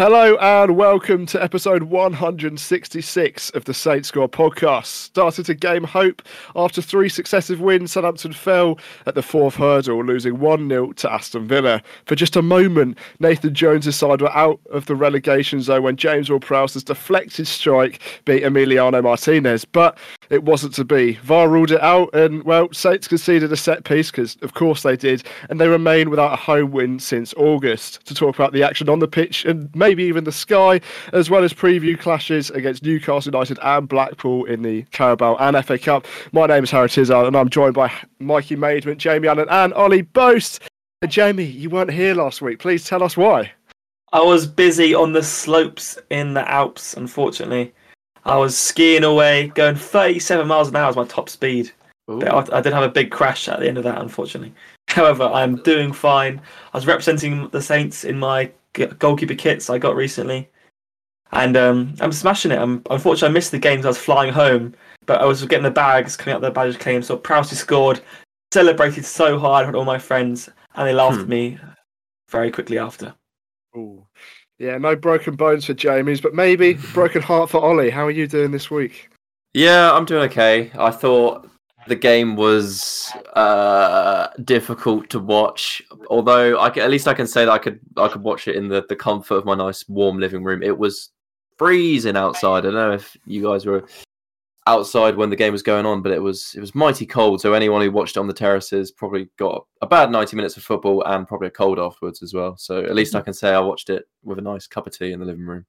Hello and welcome to episode 166 of the Saints Score podcast. Started to game hope after three successive wins. Southampton fell at the fourth hurdle, losing 1 0 to Aston Villa. For just a moment, Nathan Jones' side were out of the relegation zone when James Ward Prowse's deflected strike beat Emiliano Martinez. But it wasn't to be. VAR ruled it out, and well, Saints conceded a set piece because, of course, they did, and they remain without a home win since August. To talk about the action on the pitch and maybe even the sky, as well as preview clashes against Newcastle United and Blackpool in the Carabao and FA Cup. My name is Harry Tizard, and I'm joined by Mikey Maidment, Jamie Allan, and Ollie Boast. Uh, Jamie, you weren't here last week. Please tell us why. I was busy on the slopes in the Alps, unfortunately. I was skiing away, going 37 miles an hour was my top speed. But I, I did have a big crash at the end of that, unfortunately. However, I'm doing fine. I was representing the Saints in my goalkeeper kits I got recently, and um, I'm smashing it. I'm unfortunately I missed the games. I was flying home, but I was getting the bags coming out the badge claim. So Prowse scored, celebrated so hard with all my friends, and they laughed Hmm. at me very quickly after. Ooh. Yeah, no broken bones for Jamie's, but maybe broken heart for Ollie. How are you doing this week? Yeah, I'm doing okay. I thought the game was uh, difficult to watch, although I ca- at least I can say that I could I could watch it in the, the comfort of my nice warm living room. It was freezing outside. I don't know if you guys were outside when the game was going on, but it was it was mighty cold. So anyone who watched it on the terraces probably got a bad 90 minutes of football and probably a cold afterwards as well. So at least I can say I watched it with a nice cup of tea in the living room.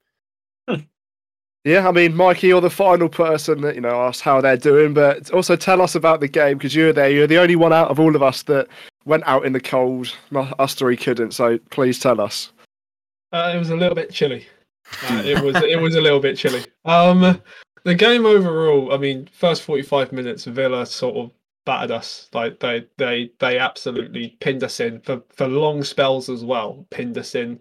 Yeah, I mean, Mikey, you're the final person that you know asked how they're doing, but also tell us about the game because you were there. You're the only one out of all of us that went out in the cold. Us three couldn't, so please tell us. Uh, it was a little bit chilly. Uh, it was it was a little bit chilly. Um, the game overall, I mean, first forty five minutes, Villa sort of battered us. Like they they they absolutely pinned us in for for long spells as well. Pinned us in.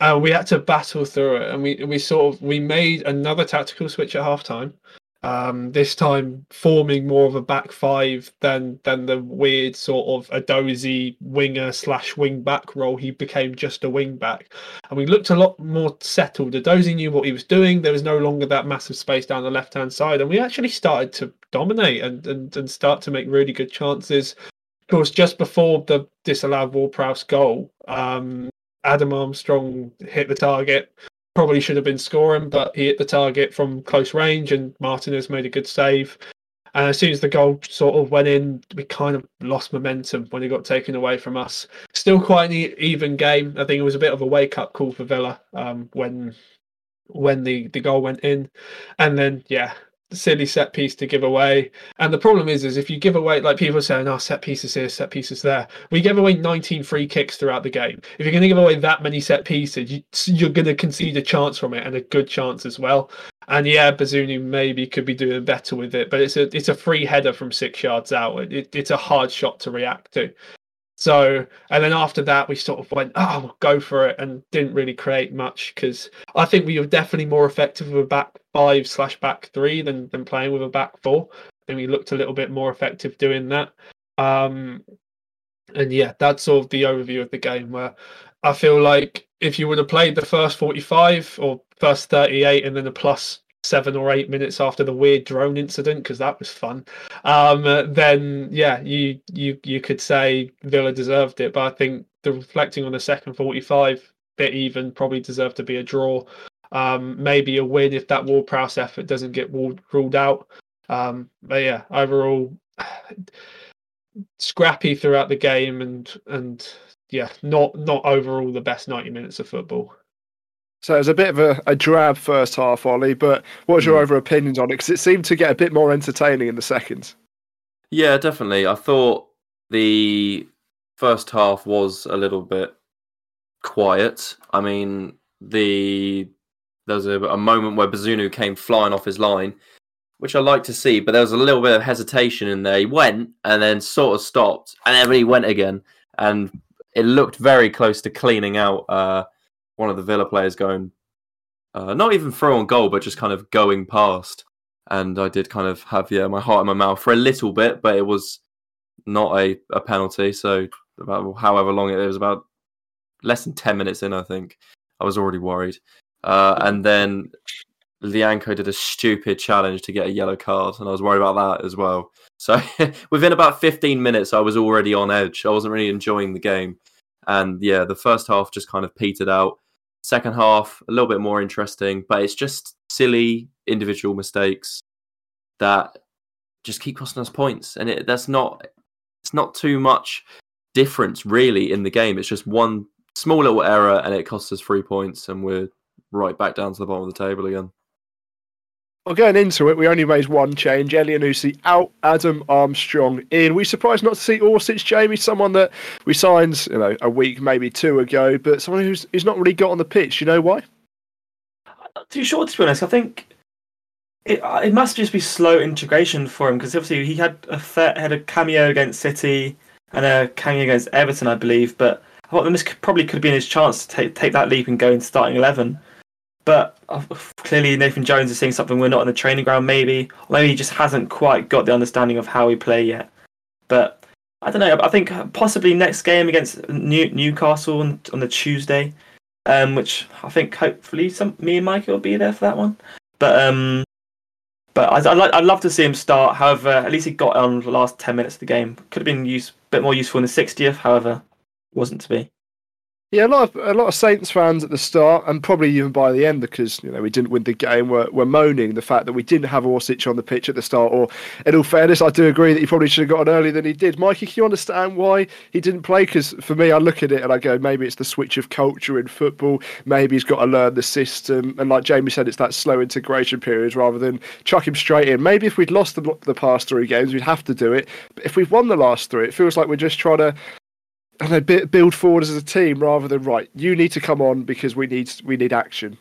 And we had to battle through it, and we we sort of we made another tactical switch at half time. Um, this time forming more of a back five than than the weird sort of Edozie winger slash wing back role. He became just a wing back and we looked a lot more settled. Edozie knew what he was doing. There was no longer that massive space down the left hand side, and we actually started to dominate and, and, and start to make really good chances. Of course, just before the disallowed Ward Prowse goal, um, Adam Armstrong hit the target. Probably should have been scoring, but he hit the target from close range, and Martinez made a good save. And as soon as the goal sort of went in, we kind of lost momentum when it got taken away from us still quite an even game. I think it was a bit of a wake up call for Villa um, when when the the goal went in, and then yeah, silly set piece to give away. And the problem is, is if you give away like people are saying, oh, set pieces here, set pieces there. We gave away 19 free kicks throughout the game. If you're going to give away that many set pieces, you, you're going to concede a chance from it and a good chance as well. And yeah, Bazunu maybe could be doing better with it, but it's a it's a free header from six yards out. It, it, it's a hard shot to react to. So, and then after that, we sort of went, oh, we'll go for it, and didn't really create much because I think we were definitely more effective with a back five slash back three than than playing with a back four. Think we looked a little bit more effective doing that. Um, and yeah, that's sort of the overview of the game. Where I feel like if you would have played the first forty-five or first thirty-eight, and then a plus seven or eight minutes after the weird drone incident because that was fun. Um then yeah you you you could say villa deserved it but i think the reflecting on the second 45 bit even probably deserved to be a draw. Um maybe a win if that ward prowse effort doesn't get ruled out. Um but yeah overall scrappy throughout the game and and yeah not not overall the best 90 minutes of football So it was a bit of a, a drab first half, Ollie, but what's your Mm. over opinions on it? Because it seemed to get a bit more entertaining in the second. Yeah, definitely. I thought the first half was a little bit quiet. I mean, the there was a, a moment where Bazunu came flying off his line, which I like to see, but there was a little bit of hesitation in there. He went and then sort of stopped, and then he went again, and it looked very close to cleaning out uh, one of the Villa players going, uh, not even through on goal, but just kind of going past and I did kind of have yeah my heart in my mouth for a little bit, but it was not a, a penalty. So about however long it, it was about less than ten minutes in, I think I was already worried. Uh, and then Lyanco did a stupid challenge to get a yellow card, and I was worried about that as well. So within about 15 minutes, I was already on edge. I wasn't really enjoying the game. And yeah, the first half just kind of petered out. Second half, a little bit more interesting, but it's just silly individual mistakes that just keep costing us points. And it, that's not, it's not too much difference really in the game. It's just one small little error and it costs us three points, and we're right back down to the bottom of the table again. Well, going into it, we only made one change. Elyounoussi out, Adam Armstrong in. We surprised not to see Orsic, Jamie, someone that we signed, you know, a week, maybe two ago, but someone who's who's not really got on the pitch. You know why? I'm not too sure, to be honest. I think it it must just be slow integration for him because obviously he had a fair, had a cameo against City and a cameo against Everton, I believe. But I thought this could, probably could have been his chance to take take that leap and go into starting eleven. But uh, clearly, Nathan Jones is seeing something we're not in the training ground. Maybe, maybe he just hasn't quite got the understanding of how we play yet. But I don't know. I think possibly next game against New- Newcastle on, on the Tuesday, um, which I think hopefully some me and Mikey will be there for that one. But um, but I'd, I'd, like, I'd love to see him start. However, at least he got on the last ten minutes of the game. Could have been use, a bit more useful in the 60th. However, wasn't to be. Yeah, a lot of a lot of Saints fans at the start, and probably even by the end, because you know we didn't win the game, were, were moaning the fact that we didn't have Orsic on the pitch at the start. Or, in all fairness, I do agree that he probably should have got on earlier than he did. Mikey, can you understand why he didn't play? Because for me, I look at it and I go, maybe it's the switch of culture in football. Maybe he's got to learn the system, and like Jamie said, it's that slow integration period rather than chuck him straight in. Maybe if we'd lost the, the past three games, we'd have to do it. But if we've won the last three, it feels like we're just trying to and I build forward as a team rather than right. You need to come on because we need we need action.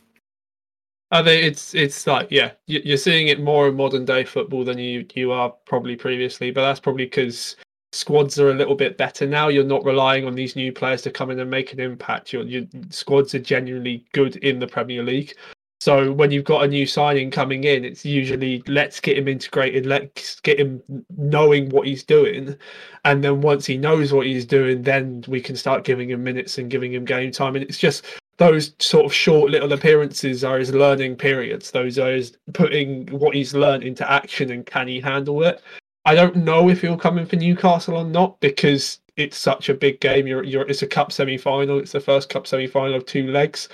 I it's it's like yeah, you're seeing it more in modern day football than you you are probably previously, but that's probably because squads are a little bit better now. You're not relying on these new players to come in and make an impact. Your your squads are genuinely good in the Premier League. So when you've got a new signing coming in, it's usually let's get him integrated, let's get him knowing what he's doing, and then once he knows what he's doing, then we can start giving him minutes and giving him game time. And it's just those sort of short little appearances are his learning periods. Those are his putting what he's learned into action and can he handle it. I don't know if he'll come in for Newcastle or not because it's such a big game. You're, you're, it's a cup semi final. It's the first cup semi final of two legs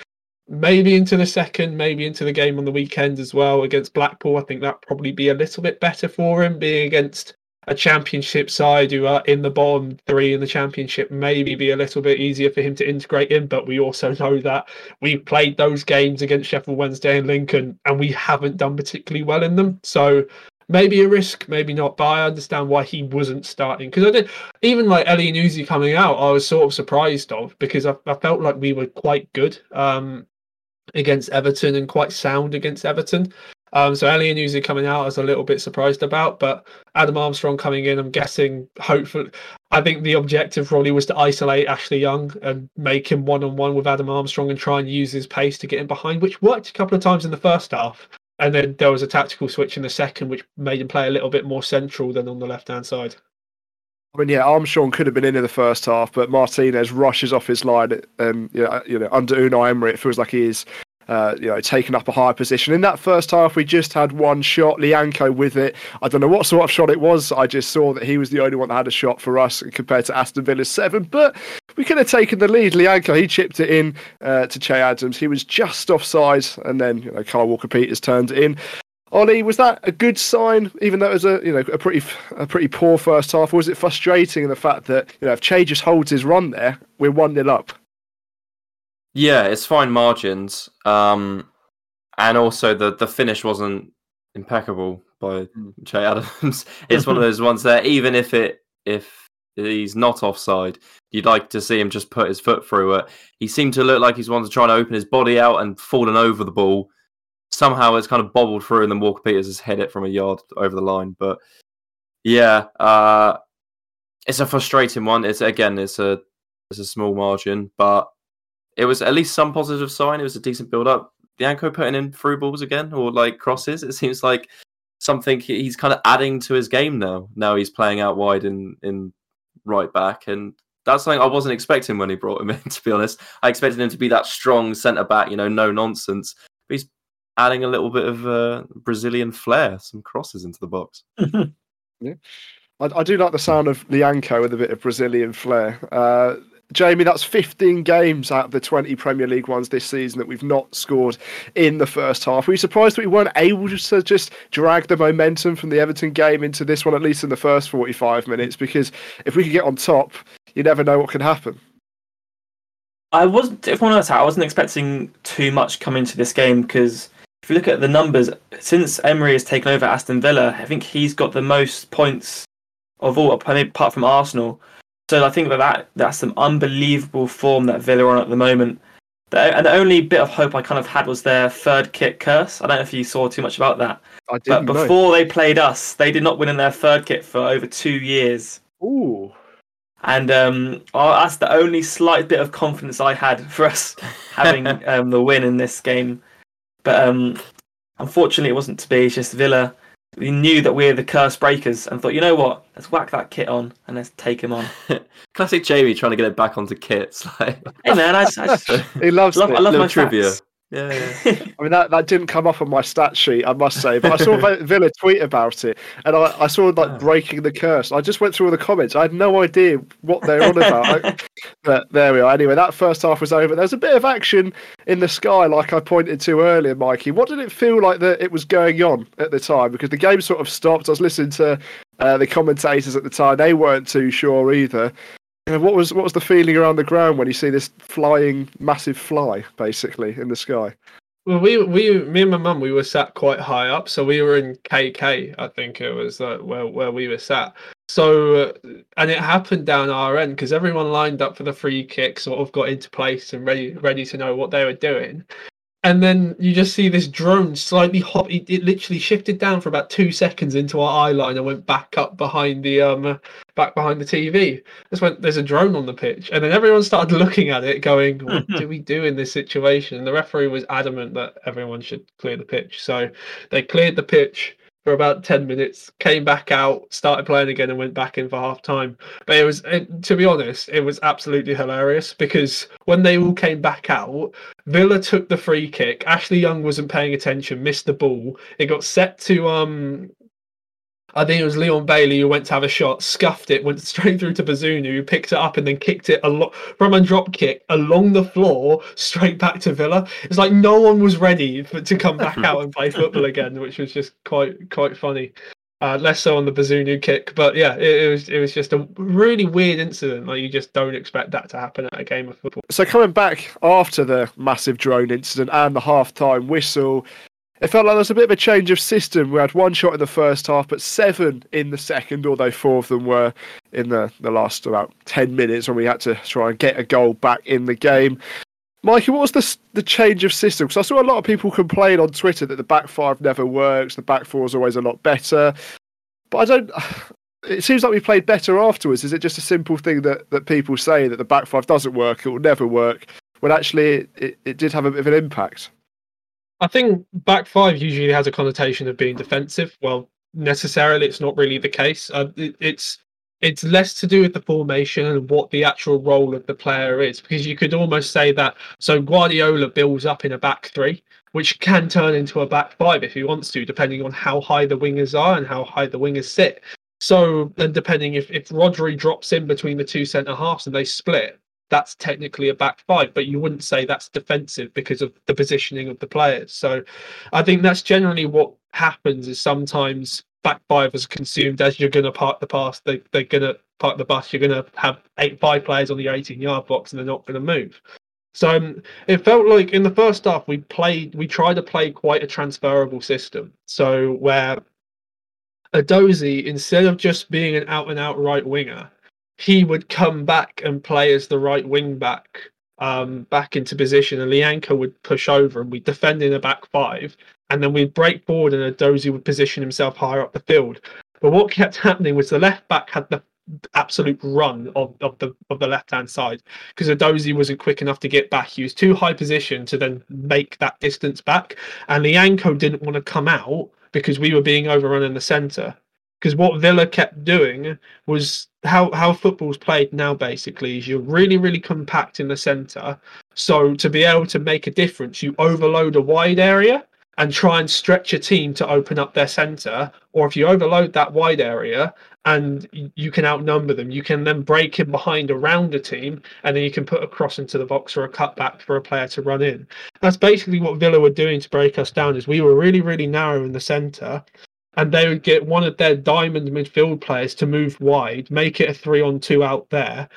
maybe into the second, maybe into the game on the weekend as well against Blackpool. I think that probably be a little bit better for him being against a championship side who are in the bottom three in the championship maybe be a little bit easier for him to integrate in. But we also know that we've played those games against Sheffield Wednesday and Lincoln and we haven't done particularly well in them. So maybe a risk maybe not but I understand why he wasn't starting. Because I did even like Elyounoussi coming out I was sort of surprised of because I, I felt like we were quite good. Um against Everton and quite sound against Everton. Um, so Elyounoussi coming out, I was a little bit surprised about, but Adam Armstrong coming in, I'm guessing, hopefully, I think the objective probably was to isolate Ashley Young and make him one on one with Adam Armstrong and try and use his pace to get him behind, which worked a couple of times in the first half. And then there was a tactical switch in the second, which made him play a little bit more central than on the left hand side. I mean, yeah, Armstrong could have been in in the first half, but Martinez rushes off his line. And you know, you know under Unai Emery, it feels like he is uh, you know, taken up a higher position. In that first half, we just had one shot, Lyanco with it. I don't know what sort of shot it was. I just saw that he was the only one that had a shot for us compared to Aston Villa's seven. But we could have taken the lead. Lyanco, he chipped it in uh, to Che Adams. He was just offside, and then you know, Kyle Walker Peters turned it in. Ollie, was that a good sign, even though it was a you know a pretty a pretty poor first half? Or was it frustrating in the fact that you know if Che just holds his run there, we're one 0 up? Yeah, it's fine margins. Um, and also the the finish wasn't impeccable by mm. Che Adams. it's one of those ones that even if it if he's not offside, you'd like to see him just put his foot through it. He seemed to look like he's wanted to try and open his body out and fallen over the ball. Somehow it's kind of bobbled through, and then Walker Peters has hit it from a yard over the line. But yeah, uh, it's a frustrating one. It's again, it's a it's a small margin, but it was at least some positive sign. It was a decent build up. Lyanco putting in through balls again or like crosses. It seems like something he's kind of adding to his game now. Now he's playing out wide in in right back, and that's something I wasn't expecting when he brought him in. To be honest, I expected him to be that strong centre back, you know, no nonsense. But he's adding a little bit of uh, Brazilian flair, some crosses into the box. yeah. I, I, do like the sound of Lyanco with a bit of Brazilian flair. Uh, Jamie, that's 15 games out of the 20 Premier League ones this season that we've not scored in the first half. Were you surprised that we weren't able to just drag the momentum from the Everton game into this one, at least in the first 45 minutes? Because if we could get on top, you never know what can happen. I wasn't, if I'm honest, I wasn't expecting too much coming to this game because if you look at the numbers, since Emery has taken over Aston Villa, I think he's got the most points of all, apart from Arsenal. So I think that, that that's some unbelievable form that Villa are on at the moment. The, and the only bit of hope I kind of had was their third kit curse. I don't know if you saw too much about that. I didn't but before know. they played us, they did not win in their third kit for over two years. Ooh. And um, that's the only slight bit of confidence I had for us having um, the win in this game. But um, unfortunately, it wasn't to be. It's just Villa we knew that we are the curse breakers and thought, you know what, let's whack that kit on and let's take him on. Classic Jamie trying to get it back onto kits. Like, hey man, I, I he loves love, it. I love my trivia. Facts. Yeah, yeah. I mean that, that didn't come up on my stat sheet, I must say. But I saw Villa tweet about it, and I, I saw like oh. breaking the curse. I just went through all the comments. I had no idea what they're on about. I, but there we are. Anyway, that first half was over. There's a bit of action in the sky, like I pointed to earlier, Mikey. What did it feel like that it was going on at the time? Because the game sort of stopped. I was listening to uh, the commentators at the time; they weren't too sure either what was what was the feeling around the ground when you see this flying massive fly basically in the sky? Well, we we me and my mum we were sat quite high up, so we were in KK. I think it was uh, where where we were sat. So uh, and it happened down our end because everyone lined up for the free kick, sort of got into place and ready ready to know what they were doing and then you just see this drone slightly hop. It, it, literally shifted down for about two seconds into our eye line and went back up behind the um back behind the TV. Just went. There's a drone on the pitch, and then everyone started looking at it, going, "What do we do in this situation?" And the referee was adamant that everyone should clear the pitch, so they cleared the pitch for about 10 minutes, came back out, started playing again, and went back in for half time. But it was, it, to be honest, it was absolutely hilarious because when they all came back out, Villa took the free kick. Ashley Young wasn't paying attention, missed the ball. It got set to um I think it was Leon Bailey who went to have a shot, scuffed it, went straight through to Bazunu, who picked it up and then kicked it a lot from a drop kick along the floor straight back to Villa. It's like no one was ready for, to come back out and play football again, which was just quite quite funny. Uh, less so on the Bazunu kick, but yeah, it, it, was it was just a really weird incident. Like you just don't expect that to happen at a game of football. So coming back after the massive drone incident and the half-time whistle, it felt like there was a bit of a change of system. We had one shot in the first half, but seven in the second, although four of them were in the, the last about 10 minutes when we had to try and get a goal back in the game. Mikey, what was the, the change of system? Because I saw a lot of people complain on Twitter that the back five never works, the back four is always a lot better. But I don't. It seems like we played better afterwards. Is it just a simple thing that, that people say that the back five doesn't work, it will never work, when actually it, it, it did have a bit of an impact? I think back five usually has a connotation of being defensive. Well, necessarily, it's not really the case. Uh, it, it's it's less to do with the formation and what the actual role of the player is, because you could almost say that. So Guardiola builds up in a back three, which can turn into a back five if he wants to, depending on how high the wingers are and how high the wingers sit. So, and depending if if Rodri drops in between the two centre halves and they split, that's technically a back five, but you wouldn't say that's defensive because of the positioning of the players. So I think that's generally what happens is sometimes back five is consumed as you're going to park the pass. They, they're going to park the bus. You're going to have eight, five players on the 18 yard box and they're not going to move. So um, it felt like in the first half we played, we tried to play quite a transferable system. So where Edozie, instead of just being an out and out right winger, he would come back and play as the right wing back um, back into position, and Lyanco would push over, and we'd defend in a back five, and then we'd break forward, and Edozie would position himself higher up the field. But what kept happening was the left back had the absolute run of, of the of the left hand side because Edozie wasn't quick enough to get back. He was too high position to then make that distance back, and Lyanco didn't want to come out because we were being overrun in the centre. Because what Villa kept doing was how how football's played now. Basically, is you're really really compact in the centre. So to be able to make a difference, you overload a wide area and try and stretch a team to open up their centre. Or if you overload that wide area and you can outnumber them, you can then break in behind around a team and then you can put a cross into the box or a cutback for a player to run in. That's basically what Villa were doing to break us down. Is we were really really narrow in the centre and they would get one of their diamond midfield players to move wide, make it a three on two out there,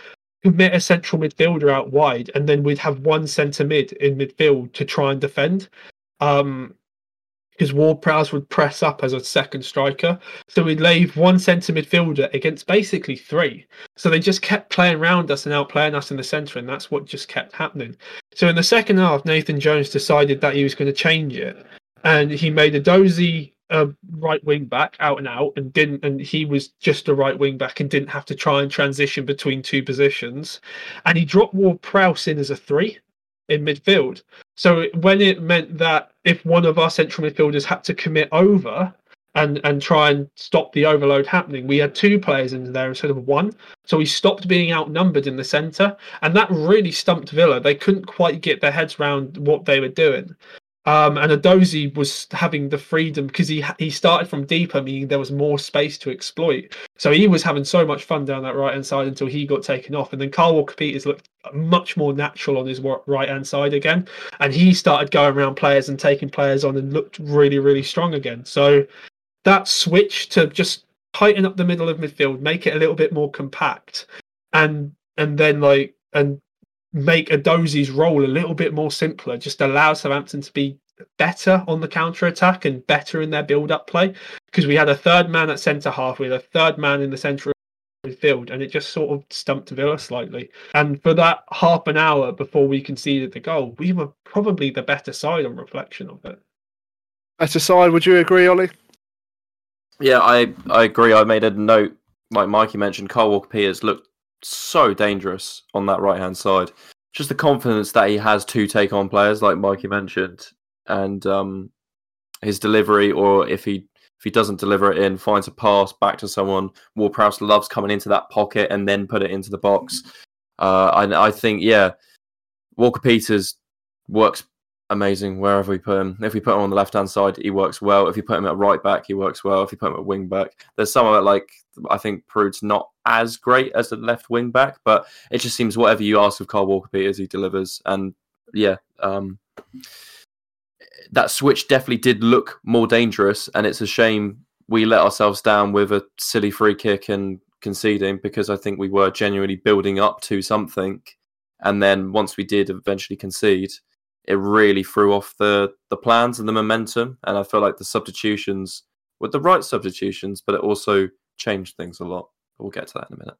commit a central midfielder out wide, and then we'd have one centre mid in midfield to try and defend. Um, because Ward Prowse would press up as a second striker. So we'd leave one centre midfielder against basically three. So they just kept playing around us and outplaying us in the centre, and that's what just kept happening. So in the second half, Nathan Jones decided that he was going to change it. And he made Edozie a right wing back out and out and didn't and he was just a right wing back and didn't have to try and transition between two positions. And he dropped Ward Prowse in as a three in midfield. So when it meant that if one of our central midfielders had to commit over and and try and stop the overload happening, we had two players in there instead of one. So we stopped being outnumbered in the centre, and that really stumped Villa. They couldn't quite get their heads around what they were doing. Um, and Edozie was having the freedom because he he started from deeper, meaning there was more space to exploit. So he was having so much fun down that right hand side until he got taken off. And then Kyle Walker Peters looked much more natural on his right hand side again, and he started going around players and taking players on and looked really really strong again. So that switch to just tighten up the middle of midfield, make it a little bit more compact, and and then like and make Edozie's role a little bit more simpler, just allow Southampton to be better on the counter attack and better in their build up play. Because we had a third man at centre half, we had a third man in the centre of the field, and it just sort of stumped Villa slightly. And for that half an hour before we conceded the goal, we were probably the better side on reflection of it. Better side, would you agree, Ollie? Yeah, I, I agree. I made a note, like Mikey mentioned, Kyle Walker Peters looked so dangerous on that right hand side. Just the confidence that he has to take on players, like Mikey mentioned, and um, his delivery, or if he if he doesn't deliver it in, finds a pass back to someone. Ward Prowse loves coming into that pocket and then put it into the box. Uh, and I think, yeah, Walker Peters works amazing wherever we put him. If we put him on the left hand side, he works well. If you put him at right back, he works well. If you put him at wing back, there's some of it like I think Prude's not as great as the left wing back, but it just seems whatever you ask of Kyle Walker Peters, he delivers. And yeah, um, that switch definitely did look more dangerous, and it's a shame we let ourselves down with a silly free kick and conceding because I think we were genuinely building up to something. And then once we did eventually concede, it really threw off the the plans and the momentum. And I felt like the substitutions were the right substitutions, but it also changed things a lot. We'll get to that in a minute.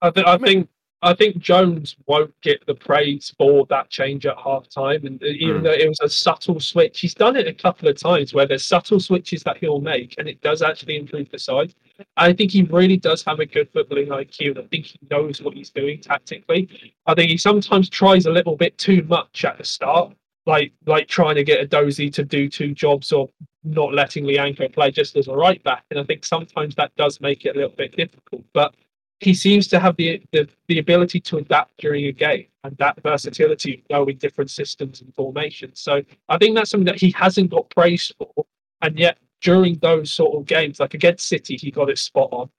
I, th- I think I think Jones won't get the praise for that change at half time. And even mm. though it was a subtle switch, he's done it a couple of times where there's subtle switches that he'll make and it does actually improve the side. I think he really does have a good footballing IQ and I think he knows what he's doing tactically. I think he sometimes tries a little bit too much at the start like like trying to get Edozie to do two jobs or not letting Lyanco play just as a right back. And I think sometimes that does make it a little bit difficult. But he seems to have the, the, the ability to adapt during a game and that versatility of knowing different systems and formations. So I think that's something that he hasn't got praised for. And yet during those sort of games, like against City, he got it spot on.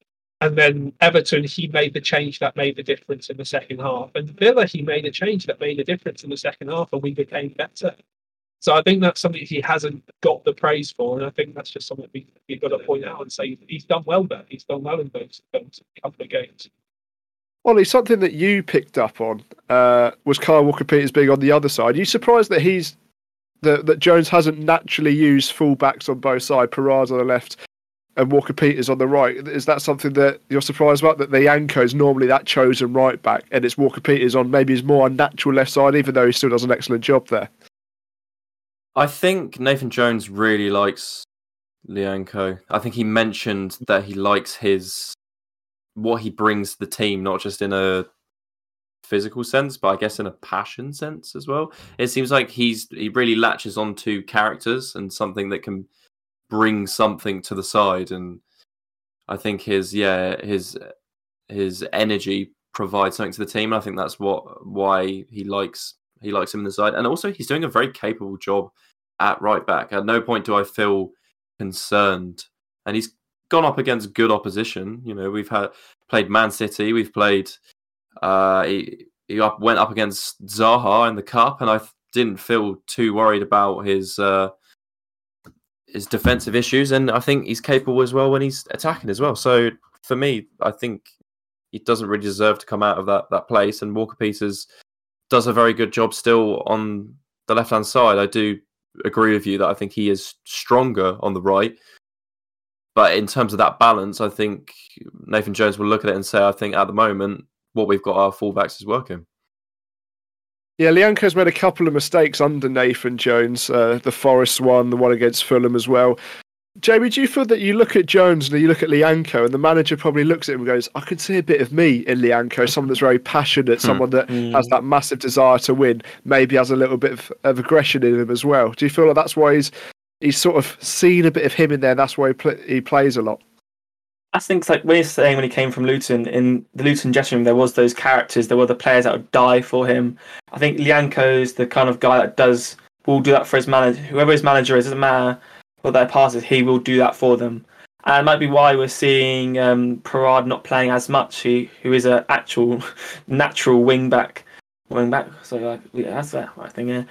And then Everton, he made the change that made the difference in the second half. And Villa, he made a change that made a difference in the second half, and we became better. So I think that's something he hasn't got the praise for, and I think that's just something we, have got to point out and say he's done well there. He's done well in those, couple of games. Ollie, something that you picked up on uh, was Kyle Walker Peters being on the other side. Are you surprised that he's that, that Jones hasn't naturally used fullbacks on both sides, Perraud on the left and Walker Peters on the right. Is that something that you're surprised about? That Lyanco is normally that chosen right back, and it's Walker Peters on maybe his more unnatural left side, even though he still does an excellent job there. I think Nathan Jones really likes Lyanco. I think he mentioned that he likes his what he brings to the team, not just in a physical sense, but I guess in a passion sense as well. It seems like he's he really latches onto characters and something that can bring something to the side. And I think his yeah his his energy provides something to the team. I think that's what why he likes he likes him in the side, and also he's doing a very capable job at right back. At no point do I feel concerned, and he's gone up against good opposition. You know, we've had played Man City, we've played. Uh, he he up, went up against Zaha in the cup, and I didn't feel too worried about his uh, his defensive issues, and I think he's capable as well when he's attacking as well. So for me, I think he doesn't really deserve to come out of that that place. And Walker Peters does a very good job still on the left hand side. I do agree with you that I think he is stronger on the right. But in terms of that balance, I think Nathan Jones will look at it and say, I think at the moment, what we've got our fullbacks is working. Yeah, Lyanco's made a couple of mistakes under Nathan Jones. Uh, the Forest one, the one against Fulham as well. Jamie, do you feel that you look at Jones and you look at Lyanco, and the manager probably looks at him and goes, "I can see a bit of me in Lyanco, someone that's very passionate, hmm. someone that mm. has that massive desire to win, maybe has a little bit of, of, aggression in him as well." Do you feel like that's why he's he's sort of seen a bit of him in there? That's why he, pl- he plays a lot. I think like when he's saying when he came from Luton in the Luton dressing room, there was those characters, there were the players that would die for him. I think Lyanco's the kind of guy that does will do that for his manager, whoever his manager is, doesn't matter what their passes, he will do that for them. And it might be why we're seeing um, Perraud not playing as much. He who is an actual natural wing back, wing back. So like, yeah, that's that I think. Yeah.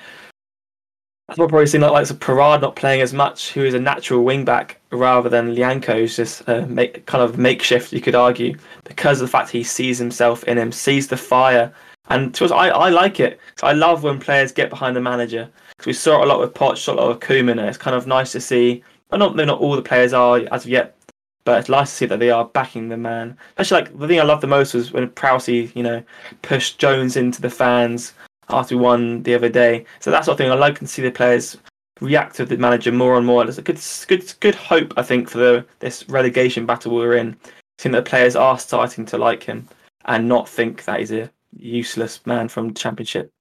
That's what probably seen like, like Perraud not playing as much, who is a natural wing back, rather than Lyanco, who's just a make, kind of makeshift, you could argue, because of the fact he sees himself in him, sees the fire. And to us, I, I like it. I love when players get behind the manager. Because we saw it a lot with Poch, a lot with Koeman, and it's kind of nice to see. But not, not all the players are as of yet, but it's nice to see that they are backing the man. Especially like the thing I loved the most was when Prowsey, you know, pushed Jones into the fans after we won the other day. So that sort of thing I like to see the players react to the manager more and more. There's a good, good, good hope I think for the this relegation battle we're in. Seeing that the players are starting to like him and not think that he's a useless man from the Championship.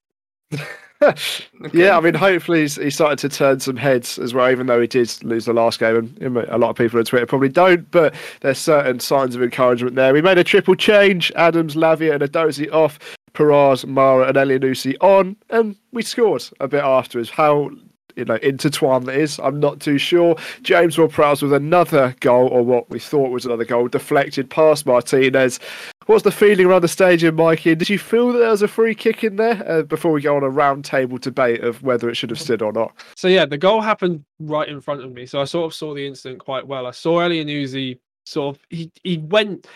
Yeah, I mean, hopefully he's, he started to turn some heads as well, even though he did lose the last game. And a lot of people on Twitter probably don't, but there's certain signs of encouragement there. We made a triple change Adams, Lavia, and Edozie off. Perraud, Mara, and Elyounoussi on, and we scored a bit afterwards. How you know intertwined that is, I'm not too sure. James Ward-Prowse with another goal, or what we thought was another goal, deflected past Martinez. What's the feeling around the stadium, Mikey? Did you feel that there was a free kick in there uh, before we go on a round table debate of whether it should have stood or not? So yeah, the goal happened right in front of me, so I sort of saw the incident quite well. I saw Elyounoussi sort of he he went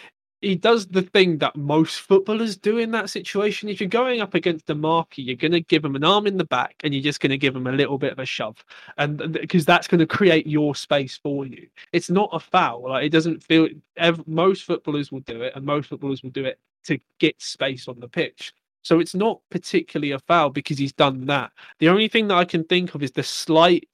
he does the thing that most footballers do in that situation. If you're going up against a marquee, you're going to give him an arm in the back and you're just going to give him a little bit of a shove, and because that's going to create your space for you. It's not a foul. Like it doesn't feel. most footballers will do it, and most footballers will do it to get space on the pitch. So it's not particularly a foul because he's done that. The only thing that I can think of is the slight,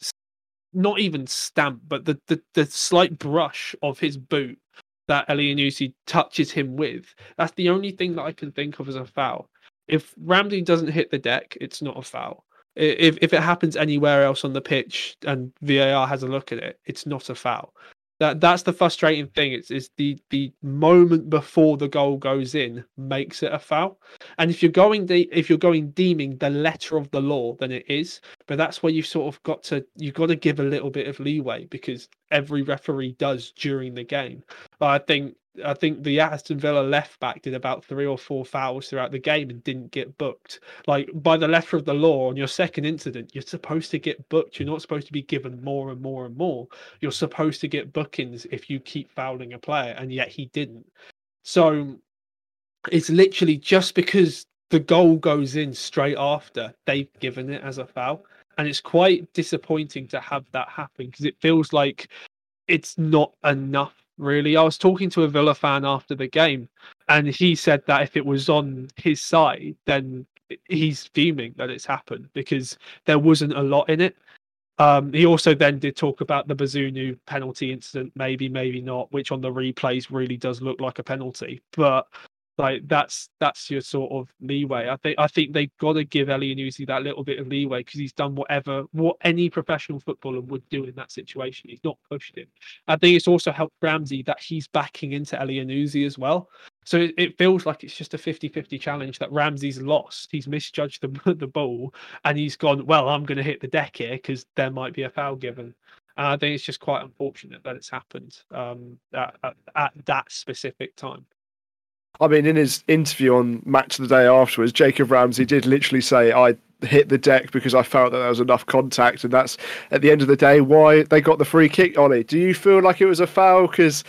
not even stamp, but the the, the slight brush of his boot that Elyounoussi touches him with. That's the only thing that I can think of as a foul. If Ramsey doesn't hit the deck, it's not a foul. If if it happens anywhere else on the pitch and VAR has a look at it, it's not a foul. That that's the frustrating thing. It's is the the moment before the goal goes in makes it a foul. And if you're going de- if you're going deeming the letter of the law, then it is. But that's where you've sort of got to you've got to give a little bit of leeway because every referee does during the game. But I think I think the Aston Villa left back did about three or four fouls throughout the game and didn't get booked. Like by the letter of the law, on your second incident, you're supposed to get booked. You're not supposed to be given more and more and more. You're supposed to get bookings if you keep fouling a player, and yet he didn't. So it's literally just because the goal goes in straight after they've given it as a foul. And it's quite disappointing to have that happen because it feels like it's not enough really. I was talking to a Villa fan after the game, and he said that if it was on his side, then he's fuming that it's happened because there wasn't a lot in it. Um, he also then did talk about the Bazunu penalty incident, maybe, maybe not, which on the replays really does look like a penalty. But Like that's that's your sort of leeway. I think I think they've got to give Elyounoussi that little bit of leeway because he's done whatever what any professional footballer would do in that situation. He's not pushed him. I think it's also helped Ramsey that he's backing into Elyounoussi as well. So it, it, feels like it's just a 50-50 challenge that Ramsey's lost. He's misjudged the the ball and he's gone, well, I'm to hit the deck here because there might be a foul given. And I think it's just quite unfortunate that it's happened um, at, at, at that specific time. I mean, in his interview on Match of the Day afterwards, Jacob Ramsey did literally say, I hit the deck because I felt that there was enough contact. And that's, at the end of the day, why they got the free kick on it. Do you feel like it was a foul? Because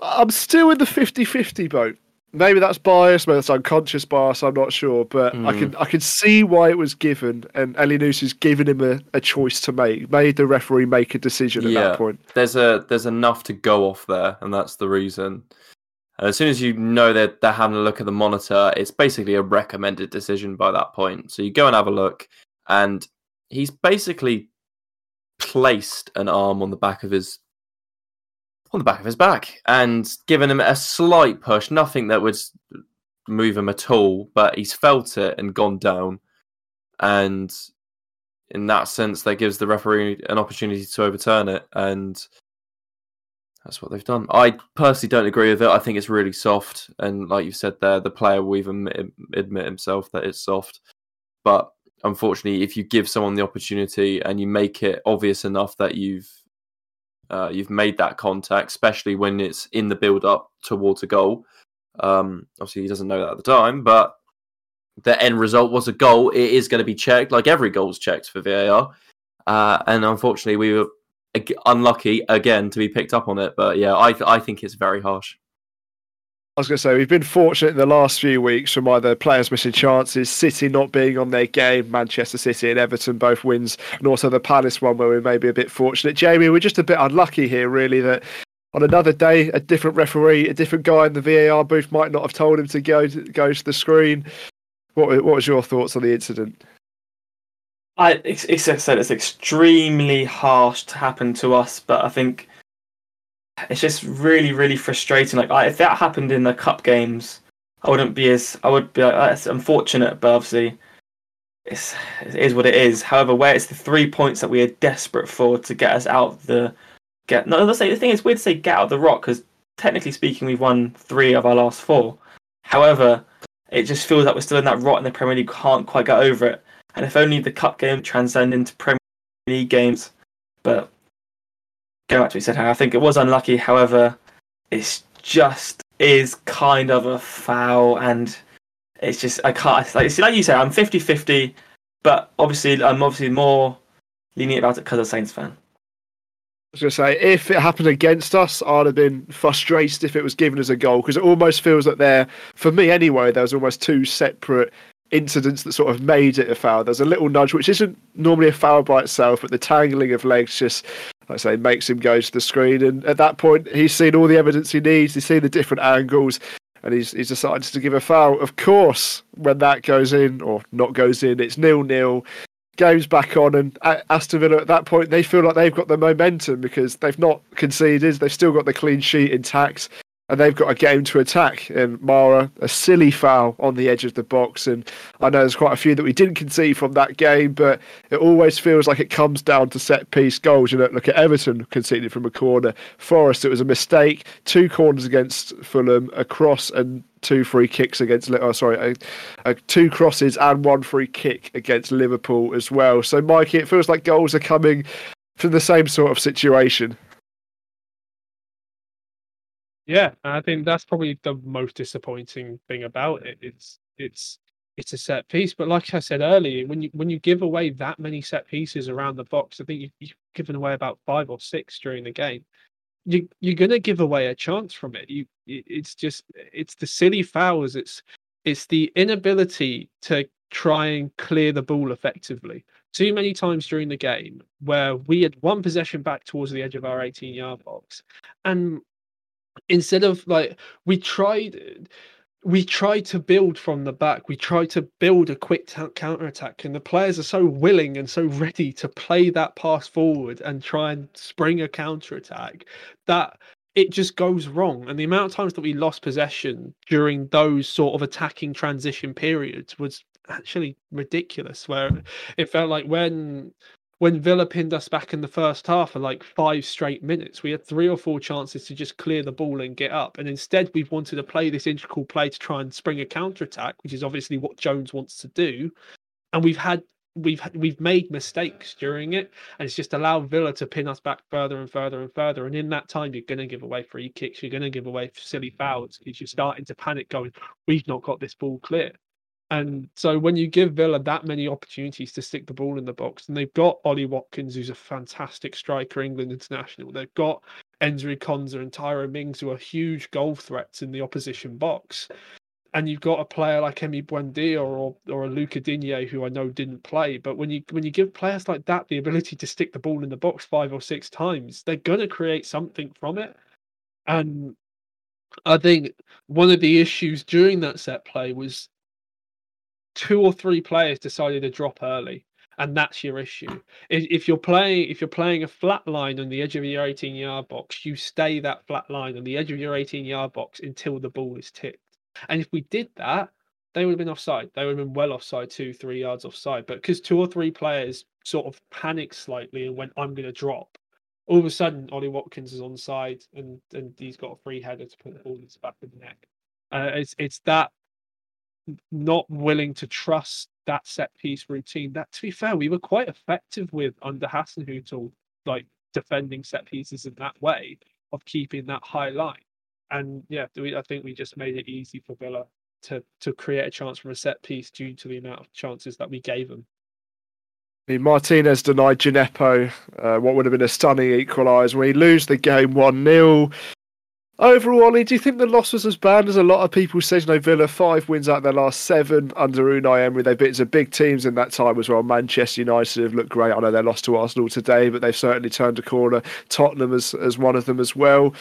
I'm still in the 50 50 boat. Maybe that's bias, maybe that's unconscious bias. I'm not sure, but mm. I can I can see why it was given, and Elyounoussi has given him a, a choice to make. Made the referee make a decision at yeah, that point. There's a there's enough to go off there, and that's the reason. As soon as you know that they're having a look at the monitor, it's basically a recommended decision by that point. So you go and have a look, and he's basically placed an arm on the back of his on the back of his back and given him a slight push, nothing that would move him at all, but he's felt it and gone down. And in that sense, that gives the referee an opportunity to overturn it. And that's what they've done. I personally don't agree with it. I think it's really soft, and like you said there, the player will even admit himself that it's soft. But unfortunately, if you give someone the opportunity and you make it obvious enough that you've uh, you've made that contact, especially when it's in the build up towards a goal. Um, obviously, he doesn't know that at the time, but the end result was a goal. It is going to be checked, like every goal's checked for VAR. Uh, and unfortunately, we were unlucky again to be picked up on it. But yeah, I I think it's very harsh. I was going to say we've been fortunate in the last few weeks from either players missing chances, City not being on their game, Manchester City and Everton both wins, and also the Palace one where we may be a bit fortunate. Jamie, we're just a bit unlucky here, really, that on another day a different referee, a different guy in the VAR booth might not have told him to go to, go to the screen. What what was your thoughts on the incident? I it's, it's, I said it's extremely harsh to happen to us, but I think it's just really really frustrating. Like I, if that happened in the cup games, I wouldn't be as I would be uh, like that's unfortunate, but obviously it's it is what it is. However, where it's the three points that we are desperate for to get us out of the get no let's say the thing is weird to say get out of the rock because technically speaking we've won three of our last four. However, it just feels like we're still in that rot in the Premier League, can't quite get over it. And if only the cup game transcend into Premier League games. But go back to what you said, I think it was unlucky. However, it's just is kind of a foul, and it's just I can't like like you say, I'm 50-50, but obviously I'm obviously more lenient about it because I'm a Saints fan. I was going to say, if it happened against us, I'd have been frustrated if it was given as a goal because it almost feels like there, for me anyway, there was almost two separate incidents that sort of made it a foul. There's a little nudge, which isn't normally a foul by itself, but the tangling of legs just, like I say, makes him go to the screen. And at that point, he's seen all the evidence he needs. He's seen the different angles, and he's he's decided to give a foul. Of course, when that goes in or not goes in, it's nil nil. Game's back on, and Aston Villa at that point they feel like they've got the momentum because they've not conceded. They've still got the clean sheet intact and they've got a game to attack. And Mara, a silly foul on the edge of the box. And I know there's quite a few that we didn't concede from that game, but it always feels like it comes down to set piece goals. You know, look at Everton conceded from a corner. Forest, it was a mistake. Two corners against Fulham, a cross and two free kicks against. Oh, sorry, a, a, two crosses and one free kick against Liverpool as well. So, Mikey, it feels like goals are coming from the same sort of situation. Yeah, I think that's probably the most disappointing thing about it. It's it's it's a set piece, but like I said earlier, when you when you give away that many set pieces around the box, I think you, you've given away about five or six during the game. You you're gonna give away a chance from it. You it's just it's the silly fouls. It's it's the inability to try and clear the ball effectively. Too many times during the game where we had one possession back towards the edge of our 18 yard box, and instead of like we tried we tried to build from the back. We tried to build a quick t- counter attack, and the players are so willing and so ready to play that pass forward and try and spring a counter attack that it just goes wrong. And the amount of times that we lost possession during those sort of attacking transition periods was actually ridiculous. Where it felt like when when Villa pinned us back in the first half for like five straight minutes, we had three or four chances to just clear the ball and get up. And instead, we've wanted to play this integral play to try and spring a counter attack, which is obviously what Jones wants to do. And we've had we've we've made mistakes during it, and it's just allowed Villa to pin us back further and further and further. And in that time, you're going to give away free kicks, you're going to give away silly fouls because you're starting to panic, going, "We've not got this ball clear." And so when you give Villa that many opportunities to stick the ball in the box, and they've got Ollie Watkins, who's a fantastic striker, England international. They've got Ezri Konsa and Tyrone Mings, who are huge goal threats in the opposition box and you've got a player like Emi Buendia or or a Luca Digne who I know didn't play, but when you when you give players like that the ability to stick the ball in the box five or six times, they're gonna create something from it. And I think one of the issues during that set play was two or three players decided to drop early and that's your issue. If you're playing if you're playing a flat line on the edge of your 18 yard box, you stay that flat line on the edge of your 18 yard box until the ball is tipped. And if we did that, they would have been offside. They would have been well offside, two, three yards offside. But because two or three players sort of panicked slightly and went, I'm going to drop, all of a sudden Ollie Watkins is on side and, and he's got a free header to put the ball in the back of the neck. Uh, it's it's that not willing to trust that set piece routine. That to be fair, we were quite effective with under Hasenhüttl, like defending set pieces in that way of keeping that high line and yeah, I think we just made it easy for Villa to to create a chance from a set piece due to the amount of chances that we gave them. I mean, Martinez denied Djenepo uh, what would have been a stunning equaliser. We lose the game 1 0. Overall, Ollie, do you think the loss was as bad as a lot of people said? You know, Villa five wins out of their last seven under Unai Emery. They've been some big teams in that time as well. Manchester United have looked great. I know they lost to Arsenal today, but they've certainly turned a corner. Tottenham as as one of them as well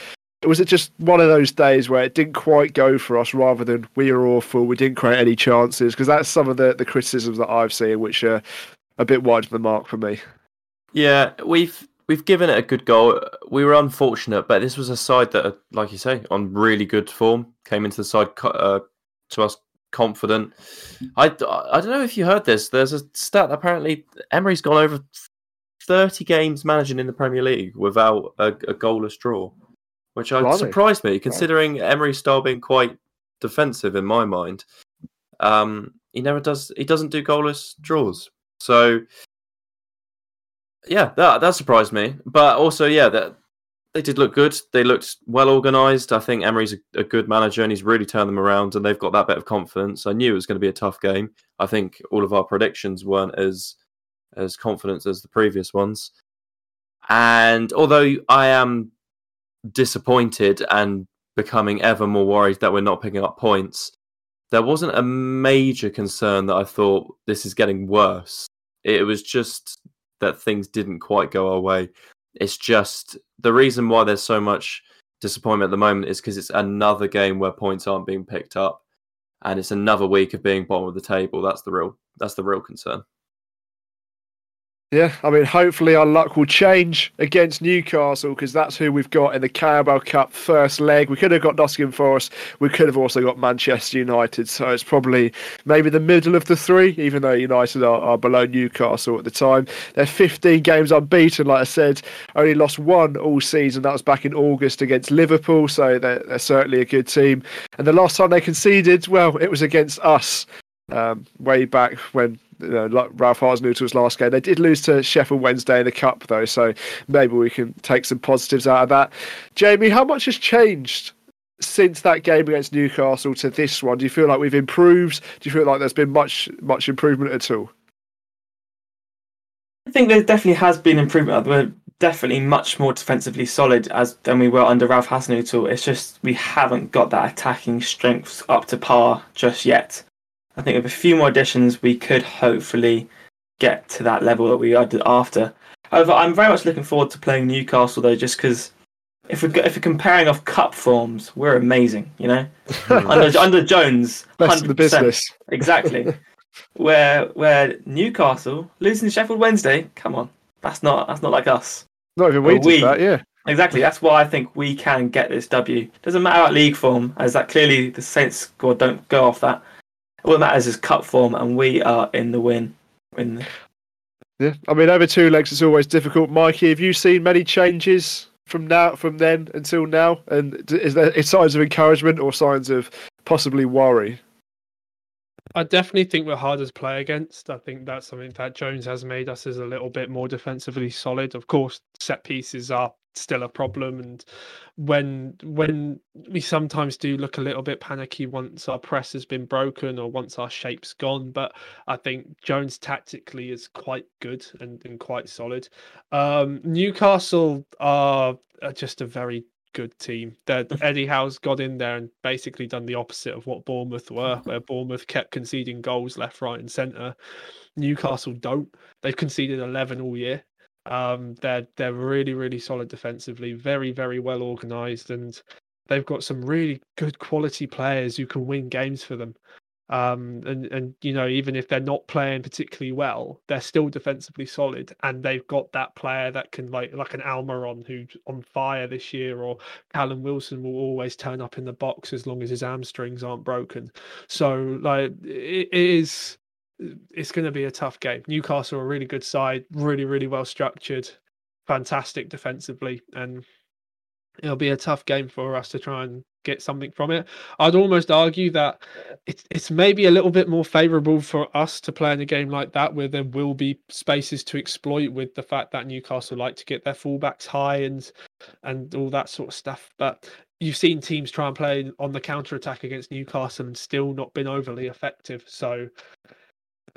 was it just one of those days where it didn't quite go for us rather than we were awful, we didn't create any chances? Because that's some of the, the criticisms that I've seen, which are a bit wide of the mark for me. Yeah, we've we've given it a good goal. We were unfortunate, but this was a side that, like you say, on really good form, came into the side uh, to us confident. I, I don't know if you heard this. There's a stat apparently Emery's gone over 30 games managing in the Premier League without a, a goalless draw which I, surprised me considering. Emery's style being quite defensive in my mind. Um, he never does. He doesn't do goalless draws. So yeah, that that surprised me. But also, yeah, that they did look good. They looked well organised. I think Emery's a, a, good manager and he's really turned them around. And they've got that bit of confidence. I knew it was going to be a tough game. I think all of our predictions weren't as as confident as the previous ones. And although I am disappointed and becoming ever more worried that we're not picking up points, there wasn't a major concern that I thought this is getting worse. It was just that things didn't quite go our way. It's just the reason why there's so much disappointment at the moment is because it's another game where points aren't being picked up, and it's another week of being bottom of the table. That's the real that's the real concern. Yeah, I mean, hopefully our luck will change against Newcastle because that's who we've got in the Carabao Cup first leg. We could have got Nottingham Forest. We could have also got Manchester United. So it's probably maybe the middle of the three, even though United are, are below Newcastle at the time. They're 15 games unbeaten, like I said, only lost one all season. That was back in August against Liverpool. So they're, they're certainly a good team. And the last time they conceded, well, it was against us um, way back when you know, like Ralph Hasenhüttl's last game. They did lose to Sheffield Wednesday in the cup though, so maybe we can take some positives out of that. Jamie, how much has changed since that game against Newcastle to this one? Do you feel like we've improved? Do you feel like there's been much much improvement at all? I think there definitely has been improvement. We're definitely much more defensively solid as than we were under Ralph Hasenhüttl. It's just we haven't got that attacking strength up to par just yet. I think with a few more additions, we could hopefully get to that level that we are after. However, I'm very much looking forward to playing Newcastle though, just because if we're if we're comparing off cup forms, we're amazing. You know, under under Jones, best the business. Exactly. where where Newcastle losing to Sheffield Wednesday, come on, that's not that's not like us. Not even we, we that, yeah. Exactly. That's why I think we can get this W. Doesn't matter about league form, as that clearly the Saints squad don't go off that. All that matters is cup form, and we are in the win. In the... Yeah, I mean, over two legs it's always difficult. Mikey, have you seen many changes from now, from then until now? And is there signs of encouragement or signs of possibly worry? I definitely think we're harder to play against. I think that's something that Jones has made us as a little bit more defensively solid. Of course, set pieces are still a problem and when when we sometimes do look a little bit panicky once our press has been broken or once our shape's gone but i think jones tactically is quite good and, and quite solid um, newcastle are, are just a very good team. That Eddie Howe's got in there and basically done the opposite of what Bournemouth were, where Bournemouth kept conceding goals left, right, and centre. Newcastle don't. They've conceded eleven all year. Um, they're they're really really solid defensively, very very well organised, and they've got some really good quality players who can win games for them. Um, and and you know even if they're not playing particularly well, they're still defensively solid, and they've got that player that can like like an Almiron who's on fire this year, or Callum Wilson will always turn up in the box as long as his hamstrings aren't broken. So like it, it is, it's going to be a tough game. Newcastle are a really good side, really really well structured, fantastic defensively, and it'll be a tough game for us to try and get something from it. I'd almost argue that it's it's maybe a little bit more favourable for us to play in a game like that, where there will be spaces to exploit with the fact that Newcastle like to get their fullbacks high and and all that sort of stuff. But you've seen teams try and play on the counter attack against Newcastle and still not been overly effective. So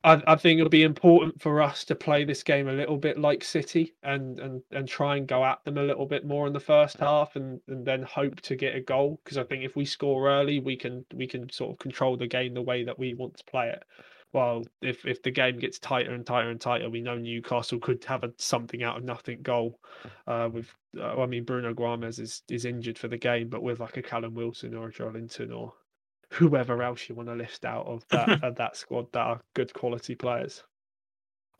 I, I, think it'll be important for us to play this game a little bit like City and and and try and go at them a little bit more in the first half and and then hope to get a goal because I think if we score early we can we can sort of control the game the way that we want to play it. While if if the game gets tighter and tighter and tighter, we know Newcastle could have a something out of nothing goal. Uh, with uh, I mean Bruno Gomes is is injured for the game, but with like a Callum Wilson or a Joelinton or whoever else you want to list out of that of that squad that are good quality players.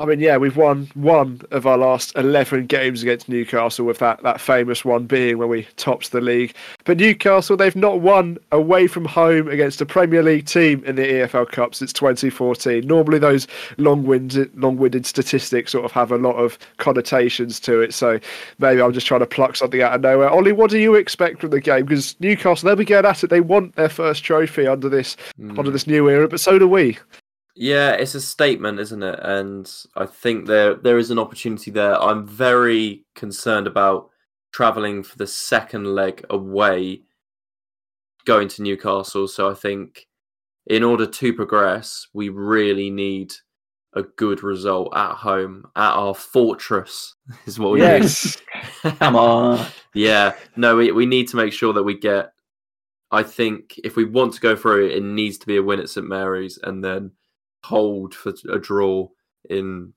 I mean, yeah, we've won one of our last 11 games against Newcastle, with that, that famous one being when we topped the league. But Newcastle, they've not won away from home against a Premier League team in the EFL Cup since 2014. Normally, those long winded, long winded statistics sort of have a lot of connotations to it. So maybe I'm just trying to pluck something out of nowhere. Ollie, what do you expect from the game? Because Newcastle, they'll be going at it. They want their first trophy under this, mm. under this new era, but so do we. Yeah, it's a statement, isn't it? And I think there there is an opportunity there. I'm very concerned about traveling for the second leg away, going to Newcastle. So I think in order to progress, we really need a good result at home at our fortress is what we yes. need. Come on. Yeah, no, we, we need to make sure that we get. I think if we want to go through, it needs to be a win at St Mary's, and then hold for a draw in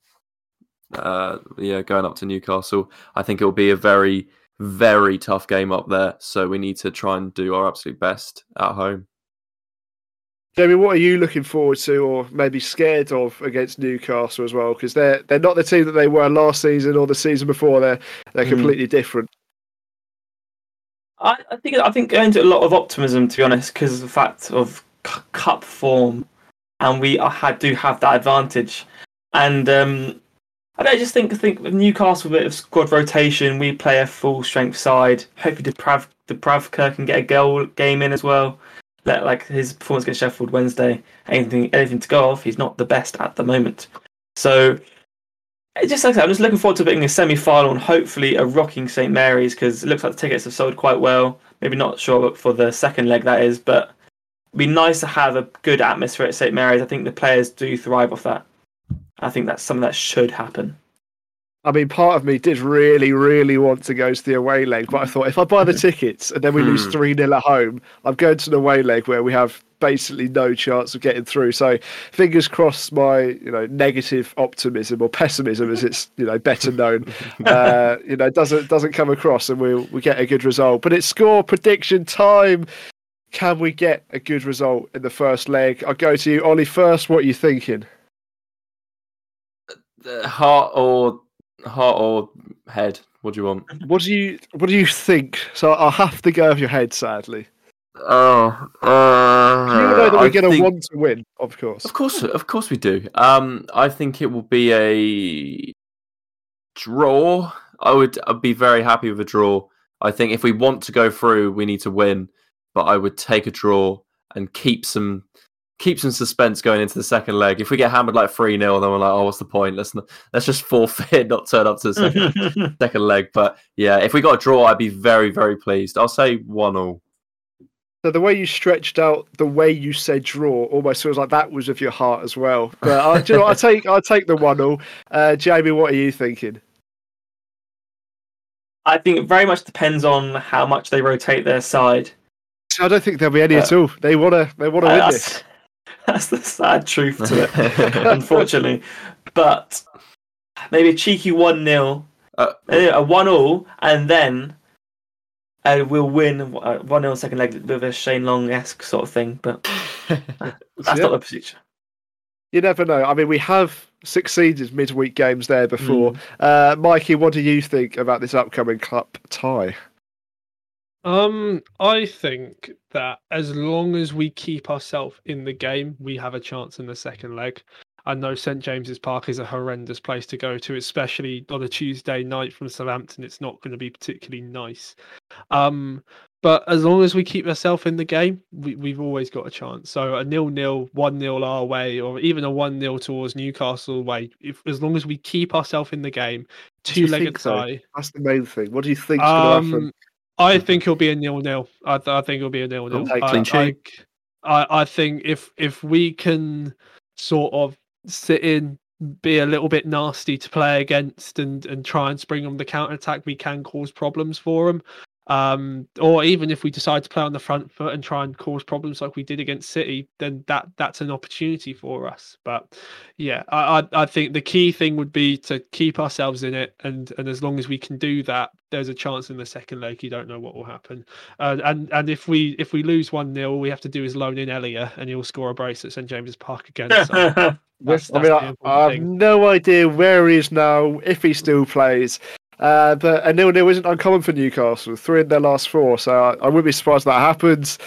uh, yeah going up to Newcastle. I think it will be a very very tough game up there. So we need to try and do our absolute best at home. Jamie, what are you looking forward to, or maybe scared of against Newcastle as well? Because they're they're not the team that they were last season or the season before. They're they're mm. completely different. I, I, think I think going to a lot of optimism, to be honest, because of the fact of c- cup form and we are, do have that advantage. And um, I, don't, just think think with Newcastle, a bit of squad rotation, we play a full strength side. Hopefully, Dubrav, Dubravka can get a goal game in as well. Let like his performance against Sheffield Wednesday, anything anything to go off. He's not the best at the moment, so it just like I'm just looking forward to being a semi final and hopefully a rocking St Mary's because it looks like the tickets have sold quite well. Maybe not sure for the second leg that is, but be nice to have a good atmosphere at St Mary's. I think the players do thrive off that. I think that's something that should happen. I mean, part of me did really, really want to go to the away leg, but I thought if I buy the tickets and then we lose hmm. 3 0 at home, I'm going to the away leg where we have basically no chance of getting through. So fingers crossed my, you know, negative optimism or pessimism as it's, you know, better known, uh, you know, doesn't doesn't come across and we we get a good result. But it's score prediction time. Can we get a good result in the first leg? I'll go to you, Ollie, first. What are you thinking? Heart or Heart or head? What do you want? What do you What do you think? So I'll have to go with your head, sadly. Oh, uh, You know that we're going to want to win, of course. Of course, of course we do. Um, I think it will be a draw. I would I'd be very happy with a draw. I think if we want to go through, we need to win. But I would take a draw and keep some keep some suspense going into the second leg. If we get hammered like three 0 then we're like, oh, what's the point? Let's not, let's just forfeit, not turn up to the second second leg. But yeah, if we got a draw, I'd be very very pleased. I'll say one all. So the way you stretched out, the way you said draw, almost feels like that was with your heart as well. But I, do you know, what, I take I take the one all. Uh, Jamie, what are you thinking? I think it very much depends on how much they rotate their side. I don't think there'll be any at all. They want to they want to Uh, win this. that's, that's the sad truth to it, unfortunately. But maybe a cheeky 1 0, Uh, a 1 all, and then uh, we'll win 1 0 second leg with a Shane Long esque sort of thing. But that's Yeah. not the procedure. You never know. I mean, we have succeeded midweek games there before. Mm. Uh, Mikey, what do you think about this upcoming club tie? Um, I think that as long as we keep ourselves in the game, we have a chance in the second leg. I know St James's Park is a horrendous place to go to, especially on a Tuesday night from Southampton. It's not going to be particularly nice. Um, but as long as we keep ourselves in the game, we, we've always got a chance. So a nil-nil, one-nil our way, or even a one-nil towards Newcastle way. If as long as we keep ourselves in the game, two-legged tie. That's the main thing. What do you think's going to happen? I think it'll be a nil-nil. I, th- I think it'll be a nil-nil. I. I, I, I think if if we can sort of sit in, be a little bit nasty to play against, and and try and spring on the counter attack, we can cause problems for them. Um, or even if we decide to play on the front foot and try and cause problems like we did against City, then that that's an opportunity for us. But yeah, I I, I think the key thing would be to keep ourselves in it, and and as long as we can do that, there's a chance in the second leg. You don't know what will happen, uh, and and if we if we lose one 0 all we have to do is loan in Elliot, and he'll score a brace at St James's Park again. So that's, I that's mean, the I, I have no idea where he is now, if he still plays. Uh, but a nil-nil isn't uncommon for Newcastle. Three in their last four, so I, I wouldn't be surprised that happens.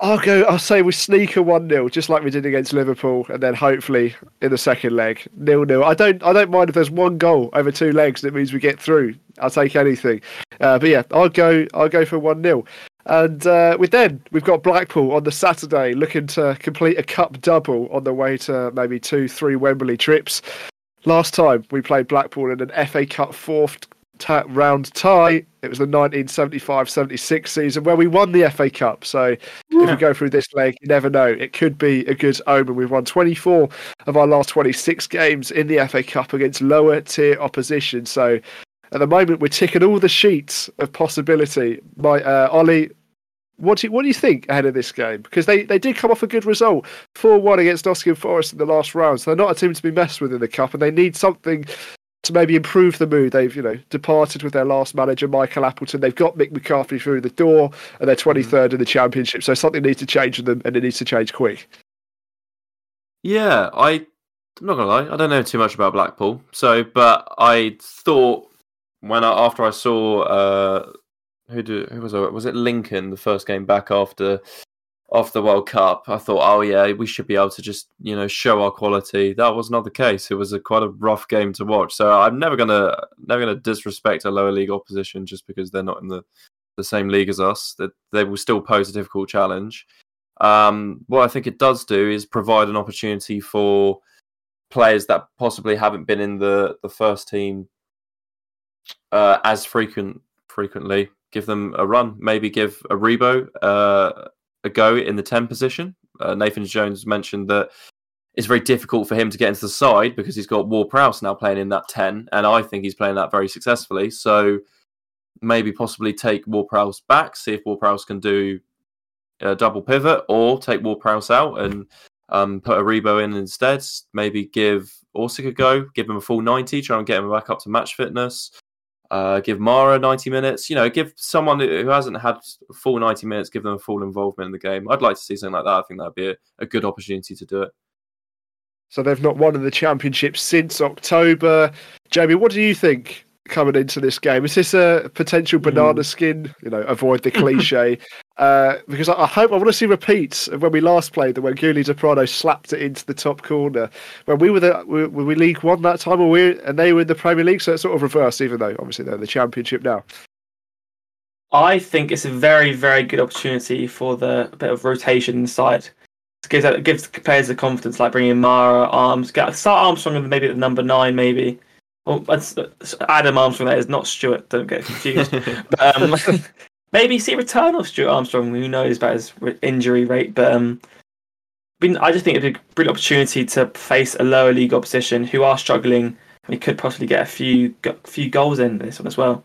I'll go. I'll say we sneak a one 0 just like we did against Liverpool, and then hopefully in the second leg nil nil. I don't. I don't mind if there's one goal over two legs. That means we get through. I'll take anything. Uh, but yeah, I'll go. I'll go for one 0 And uh, with then we've got Blackpool on the Saturday, looking to complete a cup double on the way to maybe two, three Wembley trips. Last time we played Blackpool in an FA Cup fourth ta- round tie, it was the 1975-76 season where we won the FA Cup. So if we go through this leg, you never know. It could be a good omen. We've won 24 of our last 26 games in the FA Cup against lower tier opposition. So at the moment, we're ticking all the sheets of possibility. My uh, Ollie, what do you, what do you think ahead of this game? Because they, they did come off a good result, four one against Nottingham Forest in the last round. So they're not a team to be messed with in the cup, and they need something to maybe improve the mood. They've you know departed with their last manager, Michael Appleton. They've got Mick McCarthy through the door, and they're twenty third in the championship. So something needs to change with them, and it needs to change quick. Yeah, I, I'm not gonna lie, I don't know too much about Blackpool. So, but I thought when I after I saw uh, who do who was it? Was it Lincoln the first game back after after the World Cup? I thought, oh yeah, we should be able to just you know show our quality. That was not the case. It was a quite a rough game to watch. So I'm never gonna never gonna disrespect a lower league opposition just because they're not in the the same league as us. That they will still pose a difficult challenge. Um, what I think it does do is provide an opportunity for players that possibly haven't been in the, the first team uh, as frequent frequently. Give them a run. Maybe give a Aribo uh, go in the ten position. Uh, Nathan Jones mentioned that it's very difficult for him to get into the side because he's got Ward-Prowse now playing in that ten, and I think he's playing that very successfully. So maybe possibly take Ward-Prowse back, see if Ward-Prowse can do a double pivot, or take Ward-Prowse out and um, put a Aribo in instead. Maybe give Orsic a go, give him a full 90, try and get him back up to match fitness. Uh, give Mara 90 minutes. You know, give someone who hasn't had full 90 minutes, give them a full involvement in the game. I'd like to see something like that. I think that'd be a, a good opportunity to do it. So they've not won in the championship since October. Jamie, what do you think coming into this game? Is this a potential banana skin? You know, avoid the cliche. uh, because I, I hope I want to see repeats of when we last played them when Guly Prado slapped it into the top corner. When we were the were, were we League One that time, or we and they were in the Premier League, so it's sort of reversed. Even though obviously they're in the Championship now. I think it's a very, very good opportunity for the bit of rotation inside. It gives, it gives players the confidence, like bringing Mara, Arms, get, start Armstrong and maybe at number nine, maybe. Well, that's, Adam Armstrong, that is not Stuart. Don't get confused. but, um, maybe see a return of Stuart Armstrong. Who knows about his injury rate? But um, I just think it'd be a brilliant opportunity to face a lower league opposition who are struggling. And we could possibly get a few few goals in this one as well.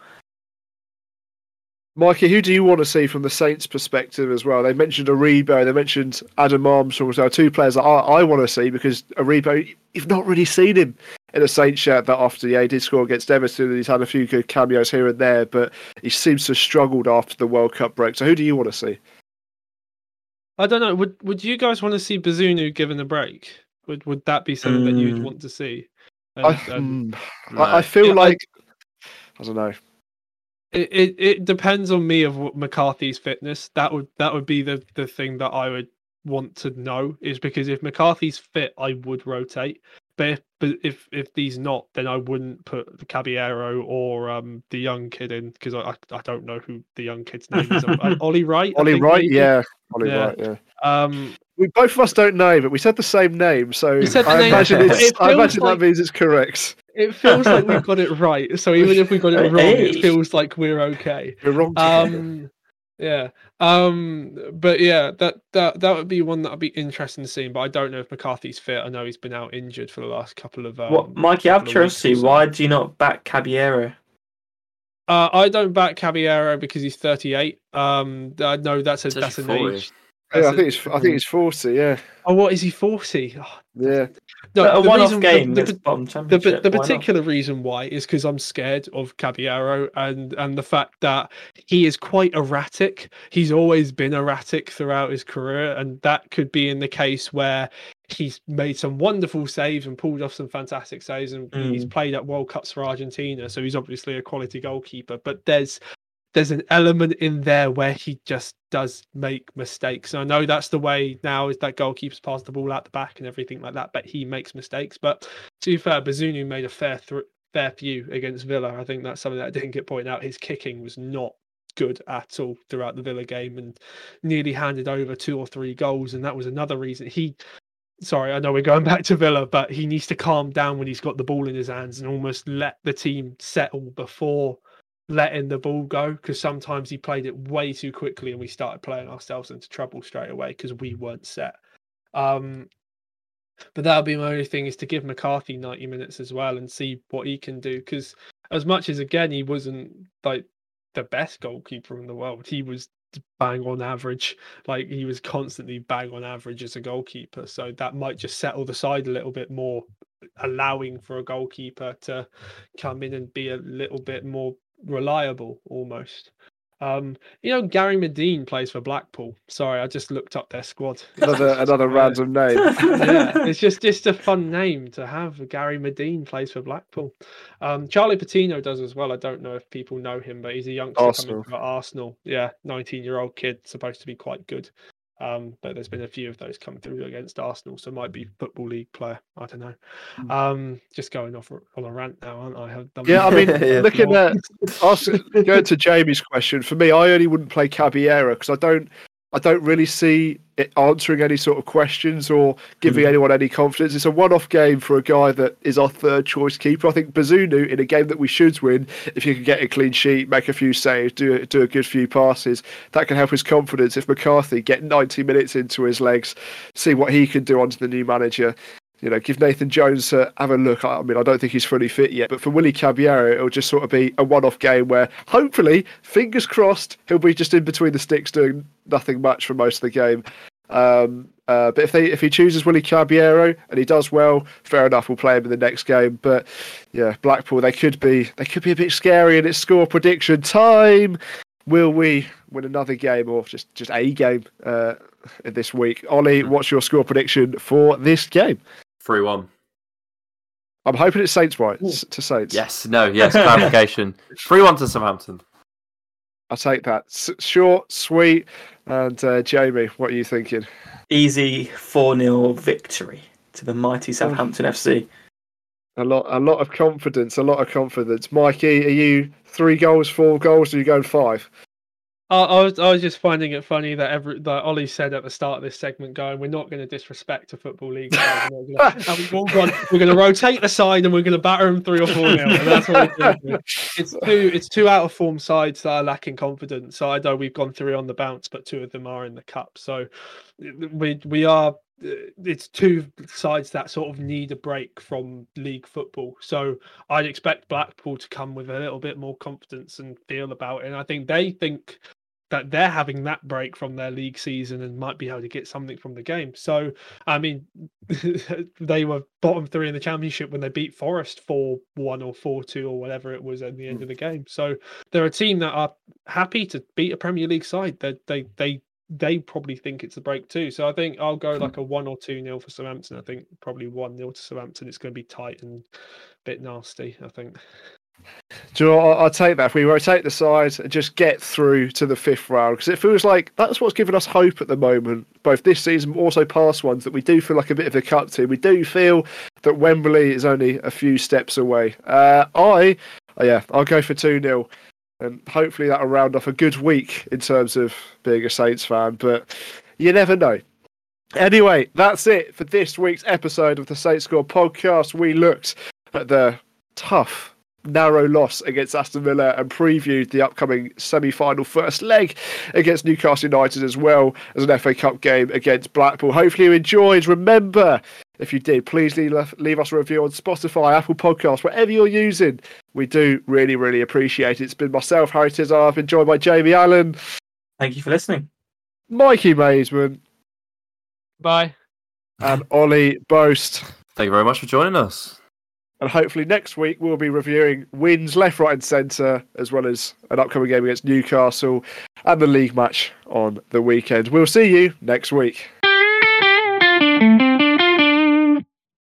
Mikey, who do you want to see from the Saints' perspective as well? They mentioned Aribo, they mentioned Adam Armstrong as well, two players that I, I want to see because Aribo, you've not really seen him in a Saints shirt that often. Yeah, he did score against Everton he's had a few good cameos here and there, but he seems to have struggled after the World Cup break. So who do you want to see? I don't know. Would Would you guys want to see Bazunu given a break? Would Would that be something mm. that you'd mm. want to see? And, I. Hmm, I, I, feel yeah, like I, I don't know. It, it it depends on me of what McCarthy's fitness. That would that would be the the thing that I would want to know is because if McCarthy's fit, I would rotate. But if but if if these not, then I wouldn't put the Caballero or um the young kid in because I, I don't know who the young kid's name is. Uh, Ollie Wright. Ollie Wright, yeah. Ollie yeah. Wright, yeah. Um, we both of us don't know, but we said the same name, so I name. imagine, it's, I imagine like, that means it's correct. It feels like we've got it right. So even if we got it wrong, hey. it feels like we're okay. We're wrong. Um, yeah. Um, but yeah, that that that would be one that would be interesting to see. But I don't know if McCarthy's fit. I know he's been out injured for the last couple of. Um, what, Mikey? Out of curiosity, why do you not back Caballero? Uh, I don't back Caballero because he's 38. Um, I know that's a that's an age. Yeah, I think it's I think it's 40. Yeah. Oh, what is he 40? Oh, yeah. No, a one-off game. The, the, the, the particular reason why is because I'm scared of Caballero and and the fact that he is quite erratic. He's always been erratic throughout his career, and that could be in the case where he's made some wonderful saves and pulled off some fantastic saves, and mm. he's played at World Cups for Argentina, so he's obviously a quality goalkeeper. But there's there's an element in there where he just does make mistakes. And I know that's the way now is that goalkeepers pass the ball out the back and everything like that, but he makes mistakes. But to be fair, Bazunu made a fair th- fair few against Villa. I think that's something that didn't get pointed out. His kicking was not good at all throughout the Villa game and nearly handed over two or three goals. And that was another reason he sorry, I know we're going back to Villa, but he needs to calm down when he's got the ball in his hands and almost let the team settle before letting the ball go because sometimes he played it way too quickly and we started playing ourselves into trouble straight away because we weren't set. Um, but that'll be my only thing is to give McCarthy 90 minutes as well and see what he can do because as much as again he wasn't like the best goalkeeper in the world, he was bang on average. Like he was constantly bang on average as a goalkeeper. So that might just settle the side a little bit more, allowing for a goalkeeper to come in and be a little bit more reliable almost. Um, you know, Gary Madine plays for Blackpool. Sorry, I just looked up their squad. Another another random name. yeah, it's just just a fun name to have. Gary Madine plays for Blackpool. Um, Charlie Patino does as well. I don't know if people know him, but he's a youngster Arsenal. coming from Arsenal. Yeah, nineteen year old kid, supposed to be quite good. Um, but there's been a few of those come through against Arsenal, so might be football league player. I don't know. Hmm. Um, just going off on a rant now, aren't I? yeah, I mean, looking at going to Jamie's question for me, I only wouldn't play Caballero because I don't I don't really see it answering any sort of questions or giving mm. anyone any confidence. It's a one-off game for a guy that is our third choice keeper. I think Bazunu in a game that we should win, if you can get a clean sheet, make a few saves, do do a good few passes, that can help his confidence. If McCarthy get 90 minutes into his legs, see what he can do under the new manager, you know, give Nathan Jones a have a look. I mean, I don't think he's fully fit yet, but for Willie Caballero, it'll just sort of be a one-off game where, hopefully, fingers crossed, he'll be just in between the sticks doing nothing much for most of the game. Um, uh, but if they if he chooses Willie Caballero and he does well, fair enough, we'll play him in the next game. But yeah, Blackpool they could be they could be a bit scary in its score prediction time. Will we win another game or just just a game uh, this week? Ollie, what's your score prediction for this game? Three one. I'm hoping it's Saints white to Saints. Yes. No. Yes. Clarification. Three one to Southampton. I'll take that. S- short, sweet, and uh, Jamie, what are you thinking? Easy 4 0 victory to the mighty Southampton FC. A lot, a lot of confidence. A lot of confidence. Mikey, are you three goals, four goals, or are you going five? I, I was I was just finding it funny that every that Ollie said at the start of this segment, going, "We're not going to disrespect a football league." we're, going to rotate the side and we're going to batter them three or four nil. That's what we're doing. It's two it's two out of form sides that are lacking confidence. So I know we've gone three on the bounce, but two of them are in the cup. So we we are it's two sides that sort of need a break from league football. So I'd expect Blackpool to come with a little bit more confidence and feel about it. And I think they think that they're having that break from their league season and might be able to get something from the game. So, I mean, they were bottom three in the championship when they beat Forest 4 1 or 4 2 or whatever it was at the end mm. of the game. So, they're a team that are happy to beat a Premier League side. They, they, they, they probably think it's a break too. So I think I'll go like a one or two nil for Southampton. I think probably one nil to Southampton. It's going to be tight and a bit nasty. I think. Do you know what? I'll take that. If we rotate the sides and just get through to the fifth round, because it feels like that's what's given us hope at the moment, both this season, also past ones, that we do feel like a bit of a cut team. We do feel that Wembley is only a few steps away. Uh, I, oh yeah, I'll go for 2 0. And hopefully that'll round off a good week in terms of being a Saints fan, but you never know. Anyway, that's it for this week's episode of the Saints Score podcast. We looked at the tough narrow loss against Aston Villa and previewed the upcoming semi-final first leg against Newcastle United as well as an FA Cup game against Blackpool. Hopefully you enjoyed. Remember, if you did, please leave, leave us a review on Spotify, Apple Podcasts, whatever you're using. We do really, really appreciate it. It's been myself, Harry Tizard. I've been joined by Jamie Allan. Thank you for listening. Mikey Maidment. Bye. And Ollie Boast. Thank you very much for joining us. And hopefully next week we'll be reviewing wins left, right, and centre, as well as an upcoming game against Newcastle and the league match on the weekend. We'll see you next week.